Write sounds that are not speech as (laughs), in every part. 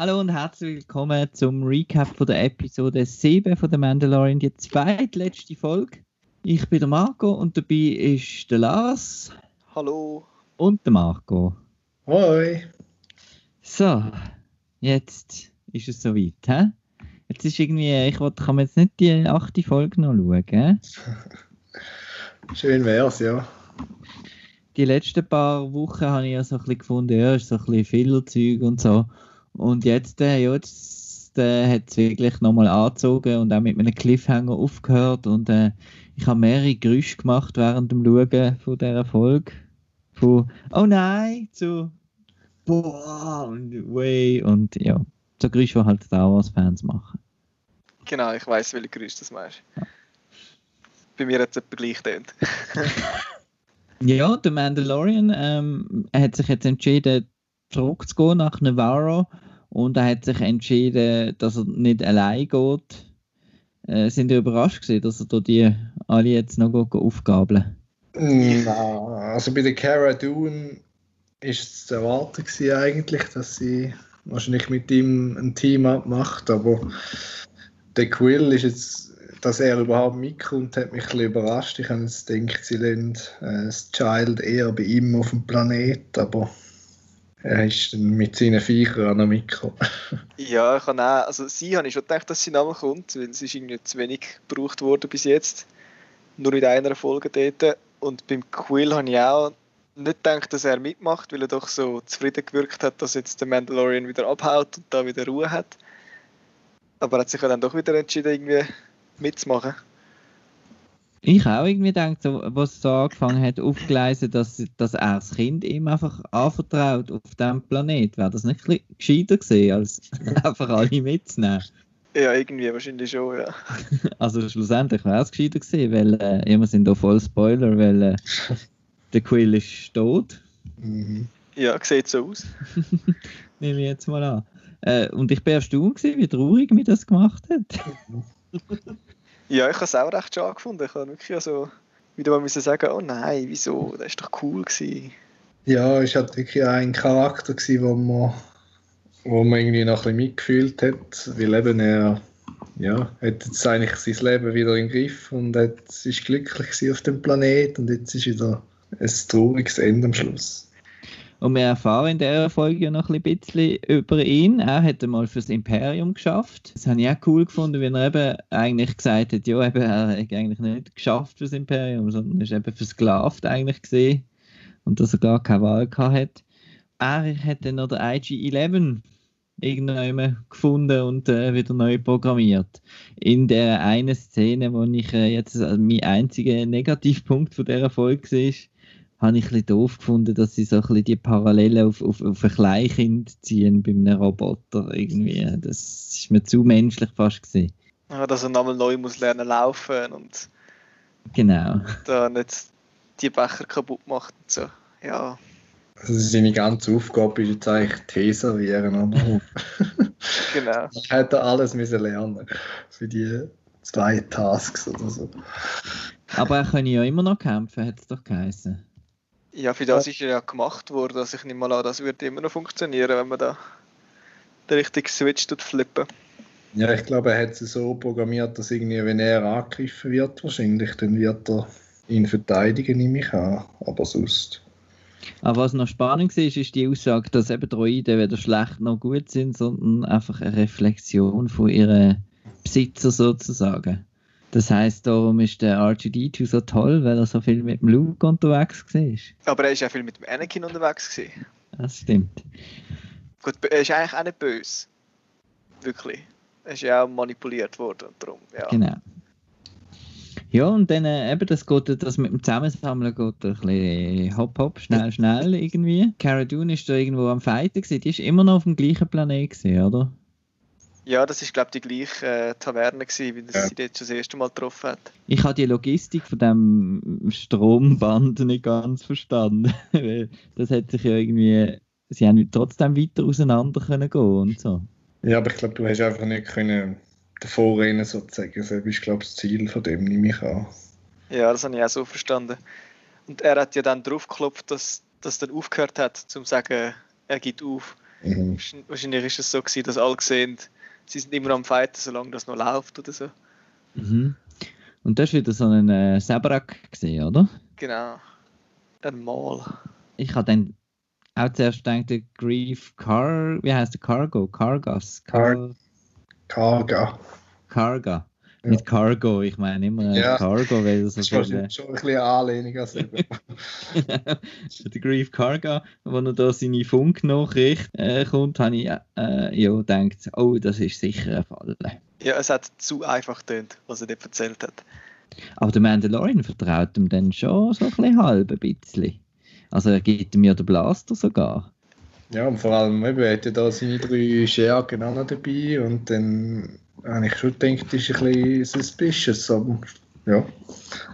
Hallo und herzlich willkommen zum Recap von der Episode 7 von The Mandalorian, die zweitletzte Folge. Ich bin der Marco und dabei ist der Lars. Hallo. Und der Marco. Hoi. So, jetzt ist es soweit. He? Jetzt ist irgendwie, ich wollte, kann man jetzt nicht die achte Folge noch schauen. (laughs) Schön wär's, ja. Die letzten paar Wochen habe ich ja so ein bisschen gefunden, ja, ist so ein bisschen Fillerzeug und so. Und jetzt, äh, jetzt äh, hat es wirklich nochmal angezogen und auch mit einem Cliffhanger aufgehört. Und äh, ich habe mehrere Geräusche gemacht während dem Schauen von dieser Folge. Von Oh nein zu Boah und Way und ja, so Geräusche, die halt Star Wars-Fans machen. Genau, ich weiß, welche Geräusche das meinst. Ja. Bei mir hat es etwa gleich getönt. (laughs) ja, der Mandalorian ähm, hat sich jetzt entschieden, zurückzugehen nach Navarro und er hat sich entschieden, dass er nicht allein geht. Äh, sind ihr überrascht gewesen, dass er die alle jetzt noch aufgabeln? Nein, also bei der Cara Dune ist es zu erwarten gewesen eigentlich, dass sie wahrscheinlich mit ihm ein Team abmacht, aber der Quill ist jetzt, dass er überhaupt mitkommt, hat mich ein überrascht. Ich habe jetzt gedacht, sie lassen äh, das Child eher bei ihm auf dem Planet, aber er ist mit seinen Viechern an Mikro. (laughs) ja, ich habe auch, also sie habe ich schon gedacht, dass sie nochmal kommt, weil sie ist irgendwie zu wenig gebraucht worden bis jetzt. Nur in einer Folge dort. Und beim Quill habe ich auch nicht gedacht, dass er mitmacht, weil er doch so zufrieden gewirkt hat, dass jetzt der Mandalorian wieder abhaut und da wieder Ruhe hat. Aber er hat sich dann doch wieder entschieden, irgendwie mitzumachen. Ich auch irgendwie gedacht, so, was so angefangen hat, aufgeleisen, dass, dass er das Kind ihm einfach anvertraut auf diesem Planet. Wäre das nicht ein gescheiter gewesen, als (laughs) einfach alle mitzunehmen? Ja, irgendwie wahrscheinlich schon, ja. (laughs) Also schlussendlich wäre es gescheiter gewesen, weil äh, wir sind da voll Spoiler, weil äh, der Quill ist tot. Mhm. Ja, sieht so aus. (laughs) Nehme ich jetzt mal an. Äh, und ich bin erstaunt, wie traurig mir das gemacht hat. Ja, ich habe es auch recht schade gefunden. Ich habe wirklich so wieder mal müssen sagen, oh nein, wieso? Das war doch cool. Gewesen. Ja, es hat wirklich ein Charakter, gewesen, wo man, wo man irgendwie noch ein bisschen mitgefühlt hat, weil eben er ja, hat jetzt eigentlich sein Leben wieder im Griff und hat, ist glücklich auf dem Planet und jetzt ist wieder ein trauriges Ende am Schluss. Und wir erfahren in dieser Folge noch ein bisschen über ihn. Er hat einmal fürs Imperium geschafft. Das habe ich auch cool gefunden, wenn er eben eigentlich gesagt hat, ja, er hat eigentlich nicht geschafft fürs Imperium, sondern ist eben versklavt eigentlich gesehen und dass er gar keine Wahl gehabt hat. Er hat dann noch der IG-11 irgendwann gefunden und äh, wieder neu programmiert. In der einen Szene, wo ich äh, jetzt also mein einziger Negativpunkt von dieser Folge sehe, habe ich ein bisschen doof gefunden, dass sie so ein bisschen die Parallelen auf, auf, auf ein Kleinkind ziehen bei einem Roboter irgendwie. Das ist mir zu menschlich fast gesehen. Ja, dass er nochmal neu muss lernen laufen und genau. da nicht die Becher kaputt macht und so. Ja. Also seine ganze Aufgabe ist jetzt eigentlich Tee servieren, oder? genau. Ich hätte alles müssen lernen für die zwei Tasks oder so. Aber er kann ja immer noch kämpfen, hat es doch geheißen. Ja, für das ist er ja gemacht worden. Also ich nehme mal an, das wird immer noch funktionieren, wenn man da den richtigen Switch flippen. Ja, ich glaube, er hat es so programmiert, dass irgendwie, wenn er angegriffen wird, wahrscheinlich, dann wird er ihn verteidigen, nehme ich an. Aber sonst. Aber was noch spannend ist, ist die Aussage, dass eben Droiden weder schlecht noch gut sind, sondern einfach eine Reflexion von ihren Besitzer sozusagen. Das heißt, darum ist der R2D2 so toll, weil er so viel mit dem Luke unterwegs war. Aber er ist ja viel mit dem Anakin unterwegs. Gewesen. Das stimmt. Gut, er ist eigentlich auch nicht böse. Wirklich. Er ist ja auch manipuliert worden. Darum, ja. Genau. Ja, und dann äh, eben, das, geht, das mit dem Zusammensammeln geht ein bisschen hopp, hopp, schnell, schnell irgendwie. Cara Dune ist da irgendwo am Fighten gewesen. Die ist immer noch auf dem gleichen Planet gewesen, oder? Ja, das ist glaube ich die gleiche äh, Taverne gewesen, wie das ja. sie dort schon das erste Mal getroffen hat. Ich habe die Logistik von dem Stromband (laughs) nicht ganz verstanden, (laughs) weil das hat sich ja irgendwie, sie haben trotzdem weiter auseinander können gehen und so. Ja, aber ich glaube, du hast einfach nicht können davor rennen sozusagen. Das ist glaube ich das Ziel von dem, nehme ich an. Ja, das habe ich auch so verstanden. Und er hat ja dann draufgeklopft, dass das dann aufgehört hat, zum zu sagen, er gibt auf. Mhm. Wahrscheinlich- ist es so gewesen, dass alle gesehen, sie sind immer am Fighten, solange das noch läuft oder so. Mhm. Und das war wieder so ein äh, Sabrak, gewesen, oder? Genau. Einmal. Ich habe dann auch zuerst gedacht, der Grief Car, wie heißt der Cargo? Cargas? Car Karga. Carga. Ja. Nicht Cargo, ich meine immer Ja. Cargo, weil das Das so ist wahrscheinlich schon ein bisschen eine Anlehnung an selber. (laughs) der Grief Carga, wo er da seine Funknachricht äh, kommt, habe ich äh, ja gedacht, oh, das ist sicher ein Fall. Ja, es hat zu einfach getönt, was er dort erzählt hat. Aber der Mandalorian vertraut ihm dann schon so ein bisschen halb ein bisschen. Also er gibt ihm ja den Blaster sogar. Ja, und vor allem, er hat ja da seine drei Schergen auch noch dabei und dann habe ich schon gedacht, ist ein bisschen suspicious, aber ja.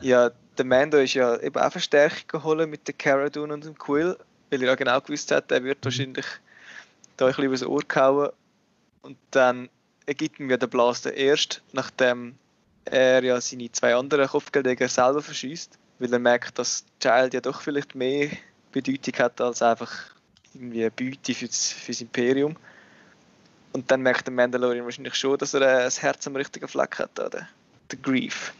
Ja, der Mando ist ja eben auch Verstärkung geholt mit der Cara Dune und dem Quill, weil er ja genau gewusst hat, er wird wahrscheinlich da ein bisschen übers Ohr gehauen. Und dann ergibt ihm ja der Blaster erst, nachdem er ja seine zwei anderen Kopfgeldjäger selber verschießt, weil er merkt, dass Child ja doch vielleicht mehr Bedeutung hat als einfach irgendwie eine Beute fürs, fürs Imperium. Und dann merkt der Mandalorian wahrscheinlich schon, dass er äh, das Herz am richtigen Fleck hat, oder? Der Grief.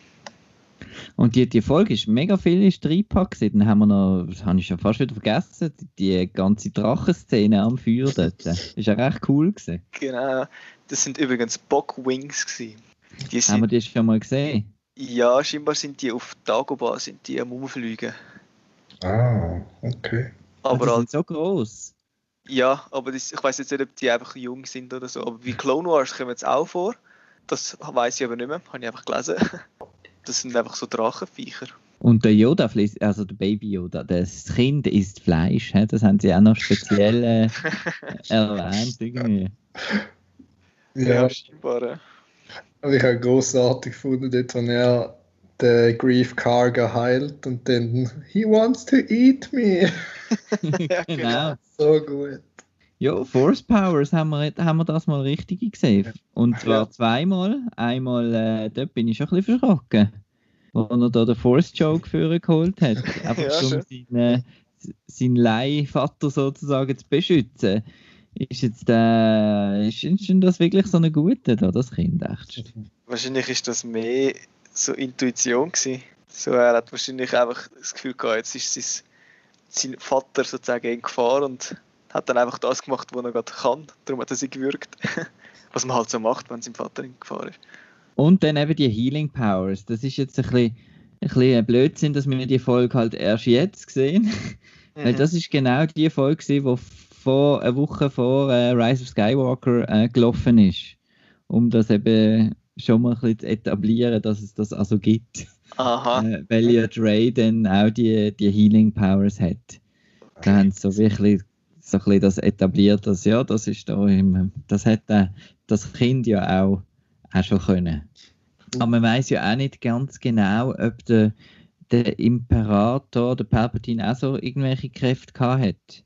Und die, die Folge ist mega viel ist reingepackt. Dann haben wir noch, das habe ich schon fast wieder vergessen, die ganze Drachenszene am Feuer dort. Ist ja recht cool gewesen. Genau. Das sind übrigens Bockwings gewesen. Die Haben wir sind, die schon mal gesehen? ja, scheinbar sind die auf Dagobah sind die am Umfliegen. Ah, okay. Aber die als, sind so groß. Ja, aber das, ich weiß jetzt nicht, ob die einfach jung sind oder so. Aber wie Clone Wars kommen jetzt auch vor. Das weiß ich aber nicht mehr. Habe ich einfach gelesen. (laughs) Das sind einfach so Drachenviecher. Und der Yoda, also der Baby Yoda, das Kind isst Fleisch. Das haben sie auch noch speziell äh, (laughs) erwähnt. Irgendwie. Ja, scheinbar. ja. und ich habe großartig gefunden, dort, wo er den Grief Karga heilt und dann He wants to eat me. (laughs) Ja, genau. So gut. Ja, Force Powers haben wir, haben wir das mal richtig gesehen. Und zwar Ja. zweimal. Einmal, äh, dort bin ich schon ein bisschen verschrocken, wo er da den Force Joke für geholt hat. (laughs) Einfach Ja, um seinen, äh, seinen Leihvater sozusagen zu beschützen. Ist jetzt äh, ist, ist das wirklich so eine gute, da, das Kind, echt? Wahrscheinlich ist das mehr so Intuition gewesen. So, er hat wahrscheinlich einfach das Gefühl gehabt, jetzt ist sein, sein Vater sozusagen in Gefahr und hat dann einfach das gemacht, was er gerade kann. Darum hat er sie gewürgt. (laughs) Was man halt so macht, wenn sein Vater in Gefahr ist. Und dann eben die Healing Powers. Das ist jetzt ein bisschen, ein bisschen ein Blödsinn, dass wir die Folge halt erst jetzt sehen. Weil Mhm. das ist genau die Folge, die vor eine Woche vor äh, Rise of Skywalker äh, gelaufen ist. Um das eben schon mal ein bisschen zu etablieren, dass es das also gibt. Aha. Äh, weil ja Dre dann auch die, die Healing Powers hat. Da haben sie so wirklich so ein bisschen das etabliert, dass ja, das ist da im, das hat äh, das Kind ja auch, auch schon können. Aber man weiß ja auch nicht ganz genau, ob der, der Imperator, der Palpatine auch so irgendwelche Kräfte gehabt hat.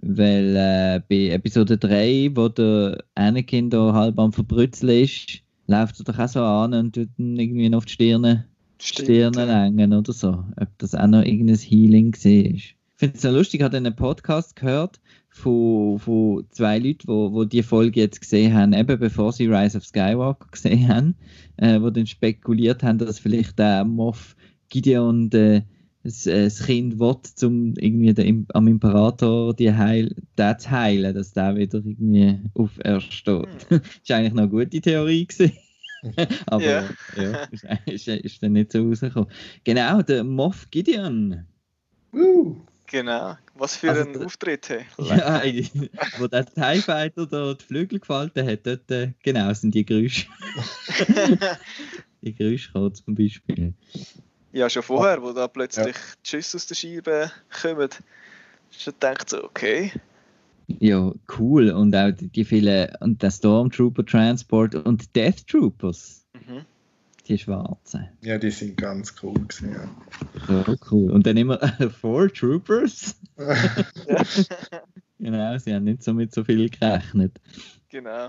Weil äh, bei Episode 3, wo der Anakin da halb am Verbrützeln ist, läuft er doch auch so an und tut ihn irgendwie noch auf die Stirne Stirne längen oder so. Ob das auch noch irgendein Healing war. Ich finde es so lustig, ich habe einen Podcast gehört von, von zwei Leuten, die wo, wo die Folge jetzt gesehen haben, eben bevor sie Rise of Skywalker gesehen haben, äh, wo dann spekuliert haben, dass vielleicht der Moff Gideon de, das, äh, das Kind will, um irgendwie den, am Imperator die heil, den zu heilen, dass der wieder irgendwie aufersteht. Hm. (laughs) ist eigentlich noch eine gute Theorie gewesen. (laughs) Aber Ja. ja, ist, ist, ist dann nicht so rausgekommen. Genau, der Moff Gideon. Uh, Genau. Was für Also, der- Auftritt, hey. (laughs) Ja, wo der TIE Fighter da die Flügel gefaltet hat, dort, äh, genau, sind die Geräusche. die Geräusche zum Beispiel. Ja, schon vorher, wo da plötzlich die Schüsse aus der Scheibe kommen. Schon gedacht so, okay. Ja, cool. Und auch die, die vielen, und der Stormtrooper Transport und Death Troopers, Mhm. die schwarzen. ja, die sind ganz cool gewesen, ja. So cool. Und dann immer (laughs) Four Troopers. (laughs) Ja. (laughs) Genau, sie haben nicht so mit so viel gerechnet. genau.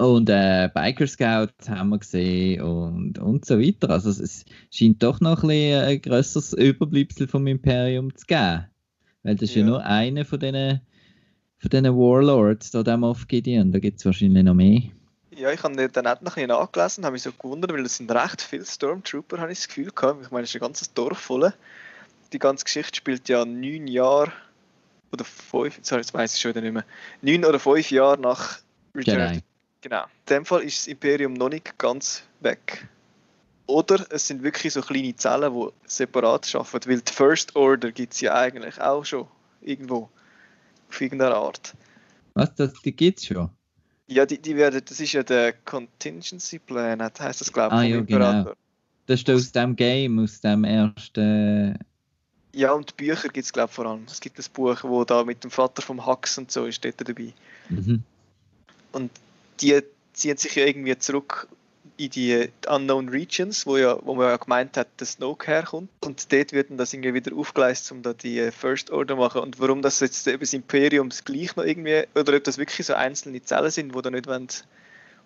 Und äh, Biker Scouts haben wir gesehen und, und so weiter. Also es, scheint doch noch ein, bisschen ein grösseres Überbleibsel vom Imperium zu geben. Weil das ist ja, Ja. nur einer von diesen von diesen Warlords, da dem Moff Gideon? Da gibt es wahrscheinlich noch mehr. Ja, ich habe dann auch noch ein bisschen nachgelesen, habe mich so gewundert, weil es sind recht viele Stormtrooper, habe ich das Gefühl gehabt. Ich meine, es ist ein ganzes Dorf voll. Die ganze Geschichte spielt ja neun Jahre oder fünf, sorry, jetzt weiß ich schon wieder nicht mehr, neun oder fünf Jahre nach Return. Genau. Genau. In dem Fall ist das Imperium noch nicht ganz weg. Oder es sind wirklich so kleine Zellen, die separat arbeiten, weil die First Order gibt es ja eigentlich auch schon irgendwo. Auf irgendeine Art. Was, das, die gibt es schon? Ja, die, die werden, das ist ja der Contingency Plan, heißt das, glaube ich, Ah, vom ja, Imperator. genau. Das ist aus dem Game, aus dem ersten... Ja, und die Bücher gibt es, glaube ich, vor allem. Es gibt ein Buch, wo da mit dem Vater vom Hux und so ist dort dabei. Mhm. Und die ziehen sich ja irgendwie zurück in die Unknown Regions, wo, ja, wo man ja gemeint hat, dass Snoke herkommt. Und dort wird dann das irgendwie wieder aufgeleistet, um da die äh, First Order zu machen. Und warum das jetzt eben das Imperium gleich noch irgendwie, oder ob das wirklich so einzelne Zellen sind, die da nicht wollen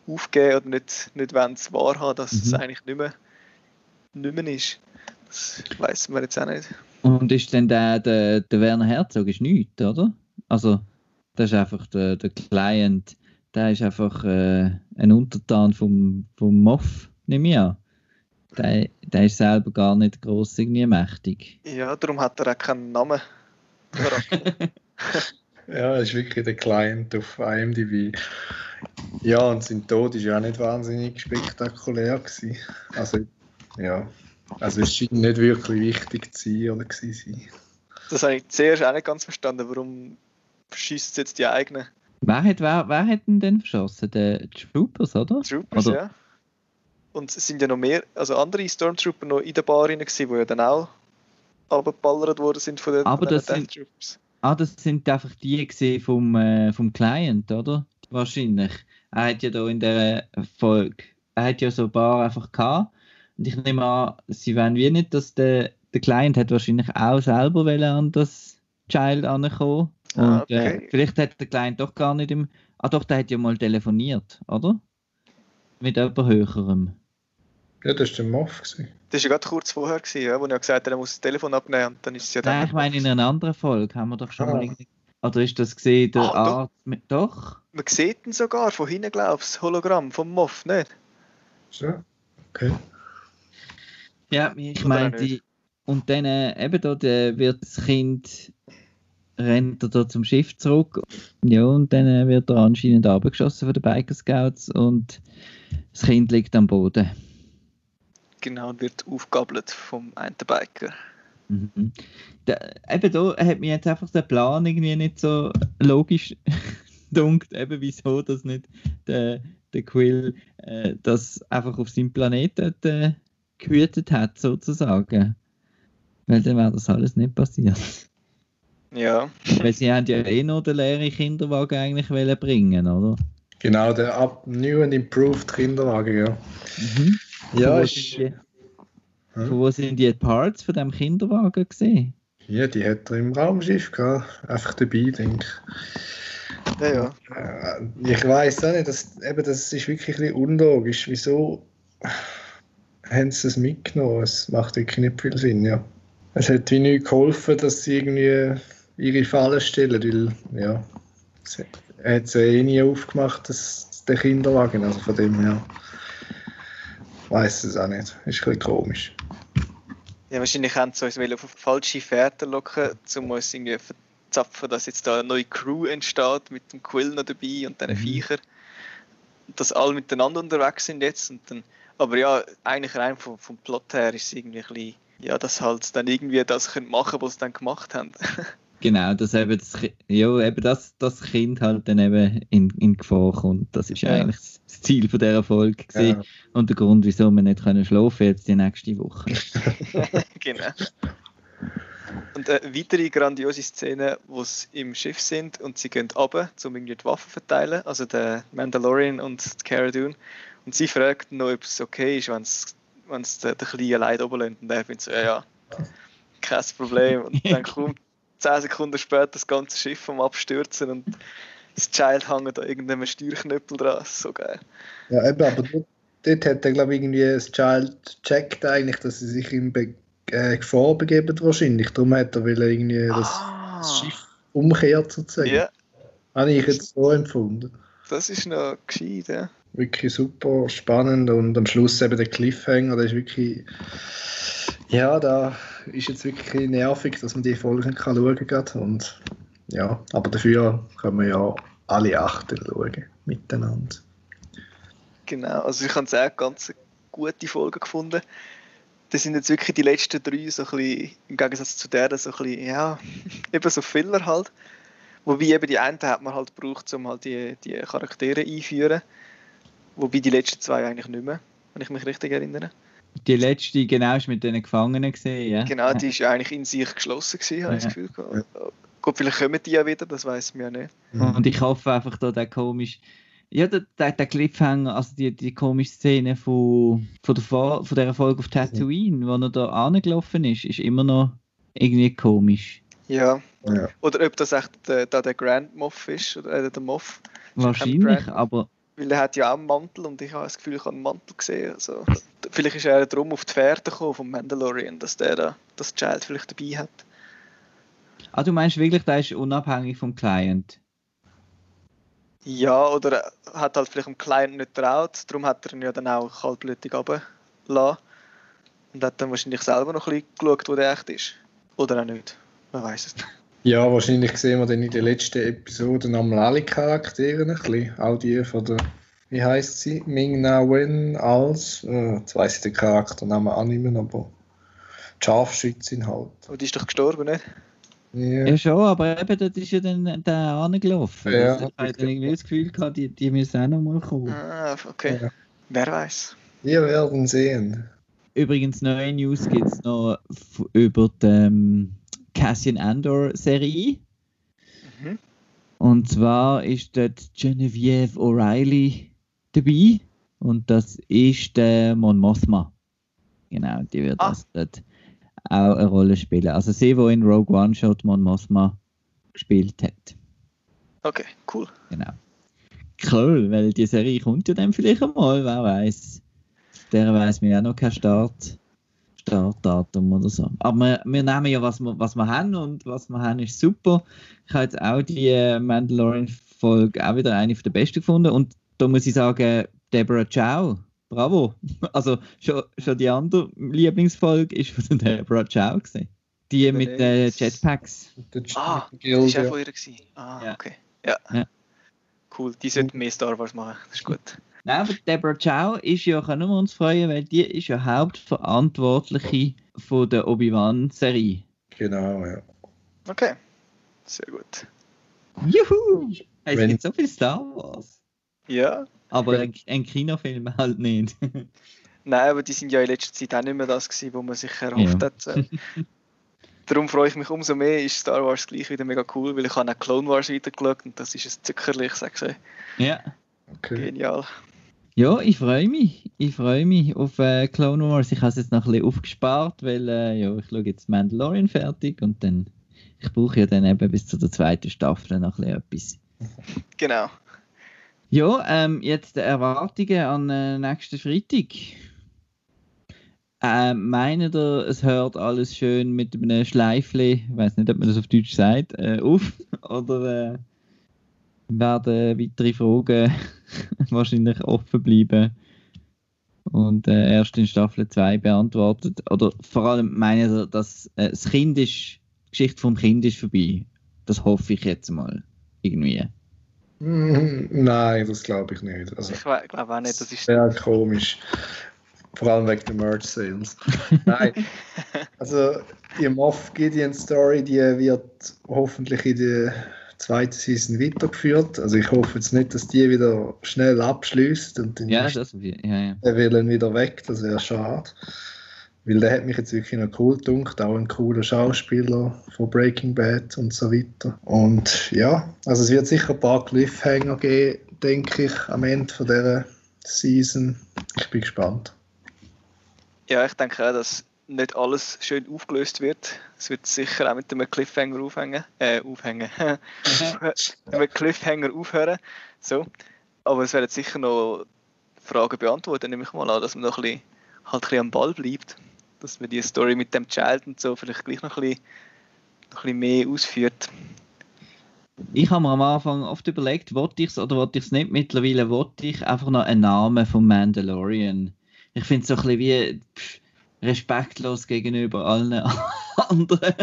aufgeben oder nicht, nicht wollen es wahrhaben, dass es Mhm. eigentlich nicht mehr, nicht mehr ist. Das weiß man jetzt auch nicht. Und ist denn der, der, der Werner Herzog ist nichts, oder? Also, das ist einfach der, der Client, der ist einfach äh, ein Untertan vom, vom Moff, nehme ich an. Der, der ist selber gar nicht gross irgendwie mächtig. Ja, darum hat er auch keinen Namen. (laughs) Ja, ist wirklich der Client auf IMDb. Ja, und sein Tod ist ja auch nicht wahnsinnig spektakulär gewesen. Also, ja. Also es scheint nicht wirklich wichtig zu sein oder gewesen sein. Das habe ich zuerst auch nicht ganz verstanden. Warum schießt jetzt die eigenen Wer hat, wer, wer hat ihn denn verschossen? Der Troopers, oder? Troopers, Oder- ja. Und es sind ja noch mehr, also andere Stormtrooper noch in der Bar rein die ja dann auch abgeballert worden sind von den, Aber von das sind- Troopers. Ah, das sind einfach die gesehen vom, äh, vom Client, oder? Wahrscheinlich. Er hat ja da in der Folge, er hat ja so ein paar einfach gehabt. Und ich nehme an, sie wollen wie nicht, dass der, der Client hat wahrscheinlich auch selber wollen an das Child ankommen. Und Ah, okay. äh, vielleicht hat der Client doch gar nicht im. Ah doch, der hat ja mal telefoniert, oder? Mit jemand höherem. Ja, das war der Moff. Gewesen. Das war ja gerade kurz vorher, gewesen, ja, wo er gesagt hat, er muss das Telefon abnehmen und dann ist es ja dann. Nein, ich meine, in einer anderen Folge haben wir doch schon Ah. mal irgendwie. Oder ist das gesehen, der Ah, doch. Arzt mit. Doch? Man sieht ihn sogar von hinten, glaubst du, das Hologramm vom Moff, nicht? So. Okay. Ja, ich meine, die, und dann äh, eben da der wird das Kind rennt er da zum Schiff zurück. Ja, und dann äh, wird er anscheinend abgeschossen von den Biker Scouts und das Kind liegt am Boden. Genau, und wird aufgabelt vom einen Biker. Mhm. Da, eben da hat mir jetzt einfach der Plan irgendwie nicht so logisch (laughs) dunkt, eben wieso das nicht der, der Quill äh, das einfach auf seinem Planeten äh, gehütet hat, sozusagen. Weil dann wäre das alles nicht passiert. Ja, Weil sie haben ja eh noch den leeren Kinderwagen eigentlich wollen bringen, oder? Genau, der up, New and Improved Kinderwagen, ja. Mhm. Ja, ist, sind die, von wo sind die Parts von dem Kinderwagen gesehen? ja, die hat er im Raumschiff gehabt. Einfach dabei, denke ich. ja, ja. Äh, Ich weiß auch nicht, das, eben, das ist wirklich ein bisschen unlogisch. Wieso haben sie es mitgenommen? Es macht wirklich nicht viel Sinn, ja. Es hat wie nicht geholfen, dass sie irgendwie ihre Fallen stellen, weil, ja, er hat ja eh nie aufgemacht, das, der Kinderwagen, also von dem her. Weiß es auch nicht. Ist ein bisschen komisch. Ja, wahrscheinlich haben sie uns auf falsche Fährte locken, um uns irgendwie verzapfen, dass jetzt da eine neue Crew entsteht mit dem Quill noch dabei und diesen Mhm. Viecher. Dass alle miteinander unterwegs sind jetzt. Und dann, aber ja, eigentlich rein vom, vom Plot her ist es irgendwie ein bisschen, ja, dass halt dann irgendwie das können machen, was sie dann gemacht haben. (laughs) Genau, dass eben das, ja, eben das, das Kind halt dann eben in, in Gefahr kommt. Das ist ja. Eigentlich das Ziel von dieser Folge. Ja. und der Grund, wieso wir nicht können schlafen jetzt die nächste Woche. (laughs) genau. Und eine weitere grandiose Szene, wo sie im Schiff sind und sie gehen runter, um irgendwie die Waffen zu verteilen, also der Mandalorian und Cara Dune. Und sie fragt noch, ob es okay ist, wenn es den, den kleinen Leid oben lässt. Und er findet so, ja, ja, kein Problem. Und dann (laughs) kommt 10 Sekunden später das ganze Schiff vom Abstürzen und das Child hängt da irgendeinem Steuerknüppel dran. So geil. Ja, eben, aber dort, dort hat er, glaube ich, irgendwie das Child checkt eigentlich, dass sie sich in Be äh, Gefahr begeben wahrscheinlich. Darum hat er will irgendwie das, das Schiff umkehrt sozusagen. Ja, Habe ich jetzt so empfunden. Das ist noch gescheit, ja. Wirklich super spannend und am Schluss eben der Cliffhanger, der ist wirklich. Ja, da ist jetzt wirklich nervig, dass man die Folgen kann schauen kann. Und ja, aber dafür können wir ja alle achten schauen miteinander. Genau, also ich habe auch ganz gute Folgen gefunden. Das sind jetzt wirklich die letzten drei so ein bisschen, im Gegensatz zu der so ein bisschen, ja, (laughs) eben so Filler halt. Wobei eben die einen hat man halt gebraucht, um halt die, die Charaktere einführen. Wobei die letzten zwei eigentlich nicht mehr, wenn ich mich richtig erinnere. Die letzte, genau, ist mit den Gefangenen gesehen, ja. Genau, die ist ja eigentlich in sich geschlossen gewesen, habe ich das Gefühl gehabt. Gut, vielleicht kommen die ja wieder, das weiß man ja nicht. Und ich hoffe einfach da der komisch. Ja, der, der, der Cliffhanger, also die, die komische Szene von, von, der, von der Folge auf Tatooine, wo er da angelaufen ist, ist immer noch irgendwie komisch. Ja. Ja. Oder ob das echt der, da der Grand Moff ist, oder äh, der Moff. Wahrscheinlich, aber Weil er hat ja auch einen Mantel und ich habe das Gefühl, ich habe einen Mantel gesehen. Also, vielleicht ist er drum auf die Fährte gekommen vom Mandalorian, dass der da, das Child vielleicht dabei hat. ah, du meinst wirklich, der ist unabhängig vom Client? Ja, oder er hat halt vielleicht dem Client nicht traut, darum hat er ihn ja dann auch kaltblütig runtergelassen. Und hat dann wahrscheinlich selber noch ein bisschen geschaut, wo der echt ist. Oder auch nicht. Man weiß es nicht. Ja, wahrscheinlich sehen wir dann in den letzten Episoden einmal alle Charaktere ein bisschen. Auch die von der, wie heißt sie? Ming Na Wen als, äh, jetzt weiss ich den Charakternamen auch nicht mehr, aber die Scharfschützin halt. Aber die ist doch gestorben, nicht? Ja. Ja, schon, aber eben, dort ist ja dann der angelaufen. Ja. Also, ich habe dann irgendwie das Gefühl gehabt, die, die müssen auch noch mal kommen. Ah, okay. Ja. Wer weiß. Wir werden sehen. Übrigens, neue News gibt es noch über ähm, Cassian Andor Serie. Mhm. Und zwar ist dort Genevieve O'Reilly dabei. Und das ist der Mon Mothma. Genau, die wird Ah. das dort auch eine Rolle spielen. Also sie, die in Rogue One schon die Mon Mothma gespielt hat. Okay, cool. Genau. Cool, weil die Serie kommt ja dann vielleicht einmal, wer weiß. Der weiß mir auch noch kein Start, Startdatum oder so. Aber wir, wir nehmen ja, was wir, was wir haben und was wir haben ist super. Ich habe jetzt auch die äh, Mandalorian-Folge auch wieder eine von der besten gefunden und da muss ich sagen, Deborah Chow, bravo. (laughs) Also schon, schon die andere Lieblingsfolge ist von Deborah Chow gesehen. Die mit den Nice. Jetpacks. Der Ah, Guild, Das war auch ja. von ihr. gewesen. Ah, Ja. okay. Ja. Ja. Cool, die sollten mehr Star Wars machen. Das ist gut. Nein, aber Deborah Chow ist ja, können wir uns freuen, weil die ist ja Hauptverantwortliche von der Obi-Wan-Serie. Genau, ja. Okay. Sehr gut. Juhu! Es Wenn- gibt so viel Star Wars. Ja. Aber ein, ein Kinofilm halt nicht. (laughs) Nein, aber die sind ja in letzter Zeit auch nicht mehr das gewesen, was man sich erhofft Ja. hat. Darum freue ich mich umso mehr, ist Star Wars gleich wieder mega cool, weil ich habe auch Clone Wars weitergeschaut und das ist ein Zuckerli, ich sag's euch. ja. Okay. Genial. Ja, ich freue mich. Ich freue mich auf äh, Clone Wars. Ich habe es jetzt noch ein bisschen aufgespart, weil äh, ja, ich schaue jetzt Mandalorian fertig und dann ich brauche ja dann eben bis zu der zweiten Staffel noch ein bisschen etwas. Genau. Ja, ähm, jetzt die Erwartungen an äh, nächsten Freitag. Ähm, meint ihr, es hört alles schön mit einem Schleifle, ich weiß nicht, ob man das auf Deutsch sagt, äh, auf? (laughs) Oder äh, werden weitere Fragen (laughs) wahrscheinlich offen bleiben und äh, erst in Staffel 2 beantwortet? Oder vor allem meint ihr, dass äh, das Kind ist, die Geschichte vom Kind ist vorbei? Das hoffe ich jetzt mal. Irgendwie. Mm, Nein, das glaube ich nicht. Also, Ich glaube auch nicht, das ist. sehr komisch. Vor allem wegen der Merch Sales. (laughs) Nein. Also, die Moff Gideon Story, die wird hoffentlich in der zweiten Season weitergeführt. Also, ich hoffe jetzt nicht, dass die wieder schnell abschließt und dann Ja, das ja, ja. der Willen wieder weg. Das wäre schade. Weil der hat mich jetzt wirklich noch cool gedunkt, auch ein cooler Schauspieler von Breaking Bad und so weiter. Und ja, also es wird sicher ein paar Cliffhanger geben, denke ich, am Ende von dieser Season. Ich bin gespannt. Ja, ich denke auch, dass nicht alles schön aufgelöst wird. Es wird sicher auch mit einem Cliffhanger aufhängen. Äh, aufhängen. (laughs) mit einem Cliffhanger aufhören. So. Aber es werden sicher noch Fragen beantwortet, nehme ich mal an, dass man noch ein bisschen, halt ein bisschen am Ball bleibt. Dass man die Story mit dem Child und so vielleicht gleich noch ein bisschen, noch ein bisschen mehr ausführt. ich habe mir am Anfang oft überlegt, wollte ich es oder wollte ich es nicht. Mittlerweile wollte ich einfach noch einen Namen vom Mandalorian. Ich finde es so ein bisschen wie pff, respektlos gegenüber allen (laughs) anderen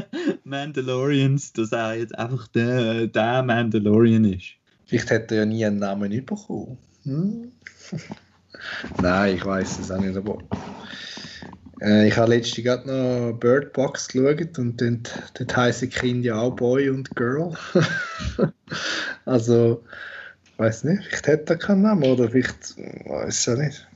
Mandalorians, dass er jetzt einfach der, der Mandalorian ist. Vielleicht hätte er ja nie einen Namen bekommen. Hm? (laughs) Nein, ich weiß es auch nicht, aber äh, ich habe letztens gerade noch Bird Box geschaut und dort, dort heißen Kinder ja auch Boy und Girl. (laughs) also, ich weiß nicht, vielleicht hätte er keinen Namen oder vielleicht weiß ich ja nicht.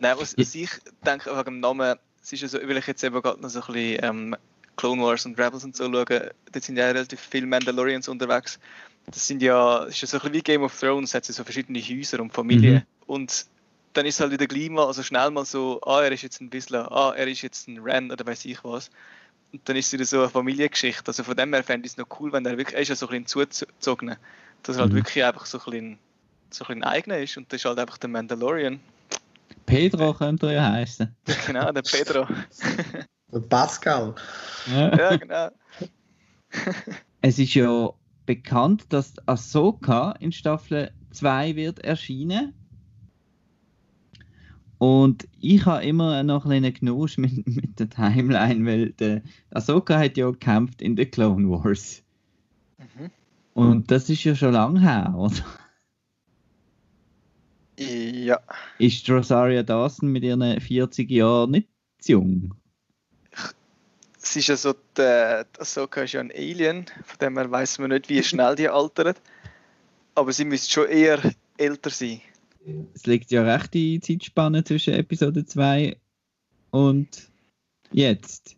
Nein, was, was ich denke wegen dem Namen, es ist ja so, weil ich jetzt eben gerade noch so ein bisschen ähm, Clone Wars und Rebels und so schaue, dort sind ja relativ viele Mandalorians unterwegs. Das sind ja, das ist ja so ein bisschen wie Game of Thrones, hat so verschiedene Häuser und Familien. Mhm. Und dann ist es halt wieder gleich mal, also schnell mal so, ah, er ist jetzt ein bisschen, ah, er ist jetzt ein Ren oder weiß ich was. Und dann ist es wieder so eine Familiengeschichte. Also von dem her fände ich es noch cool, wenn er wirklich, er ist ja so ein bisschen zugezogen, dass er halt mhm. wirklich einfach so ein bisschen, so ein bisschen eigener ist und das ist halt einfach der Mandalorian. Pedro könnte er ja heißen. (laughs) genau, der Pedro. der Pascal. Ja, ja genau. (laughs) es ist ja bekannt, dass Ahsoka in Staffel 2 wird erscheinen. Und ich habe immer noch ein bisschen Genuss mit, (laughs) mit der Timeline, weil der Ahsoka hat ja gekämpft in den Clone Wars. Mhm. Und das ist ja schon lange her, oder? Ja. Ist Rosaria Dawson mit ihren 40 Jahren nicht zu jung? Es ist ja so, die, Ahsoka ist ja ein Alien, von dem her weiß man nicht, wie schnell die altert. Aber sie müsste schon eher älter sein es liegt ja recht die Zeitspanne zwischen Episode 2 und jetzt.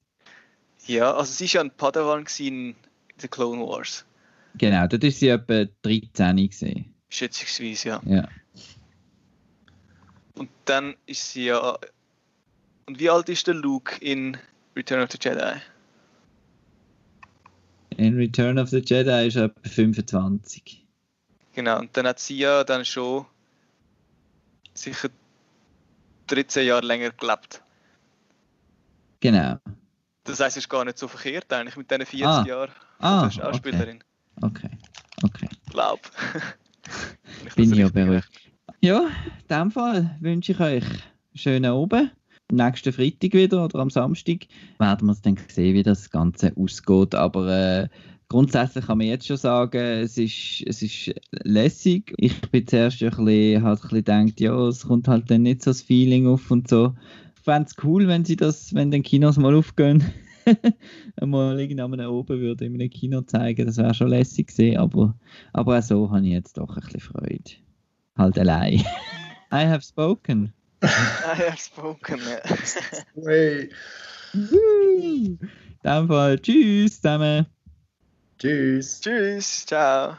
Ja, also sie war ja ein Padawan in den Clone Wars. Genau, dort ist sie etwa 13 gesehen. Schätzungsweise, ja. ja. Und dann ist sie ja. Und wie alt ist der Luke in Return of the Jedi? In Return of the Jedi ist er etwa 25. Genau, und dann hat sie ja dann schon sicher 13 Jahre länger gelebt. Genau. Das heißt, es ist gar nicht so verkehrt eigentlich mit diesen 40 ah. Jahren ah, Schauspielerin. Okay, okay. Glaub. (laughs) Bin ich ja beruhigt. Ja, in dem Fall wünsche ich euch einen schönen Abend. Nächsten Freitag wieder oder am Samstag werden wir dann sehen, wie das Ganze ausgeht. Aber äh, grundsätzlich kann man jetzt schon sagen, es ist, es ist lässig. Ich bin zuerst ein bisschen, halt ein bisschen gedacht, ja, es kommt halt dann nicht so das Feeling auf und so. Ich fände es cool, wenn sie das, wenn den Kinos mal aufgehen, (laughs) mal irgendwann oben würde in einem Kino zeigen. Das wäre schon lässig gesehen, aber, aber auch so habe ich jetzt doch ein bisschen Freude. Halt (laughs) allein. I have spoken. I have spoken, ja. hey. In dem Fall, tschüss zusammen. Tschüss. Tschüss, ciao.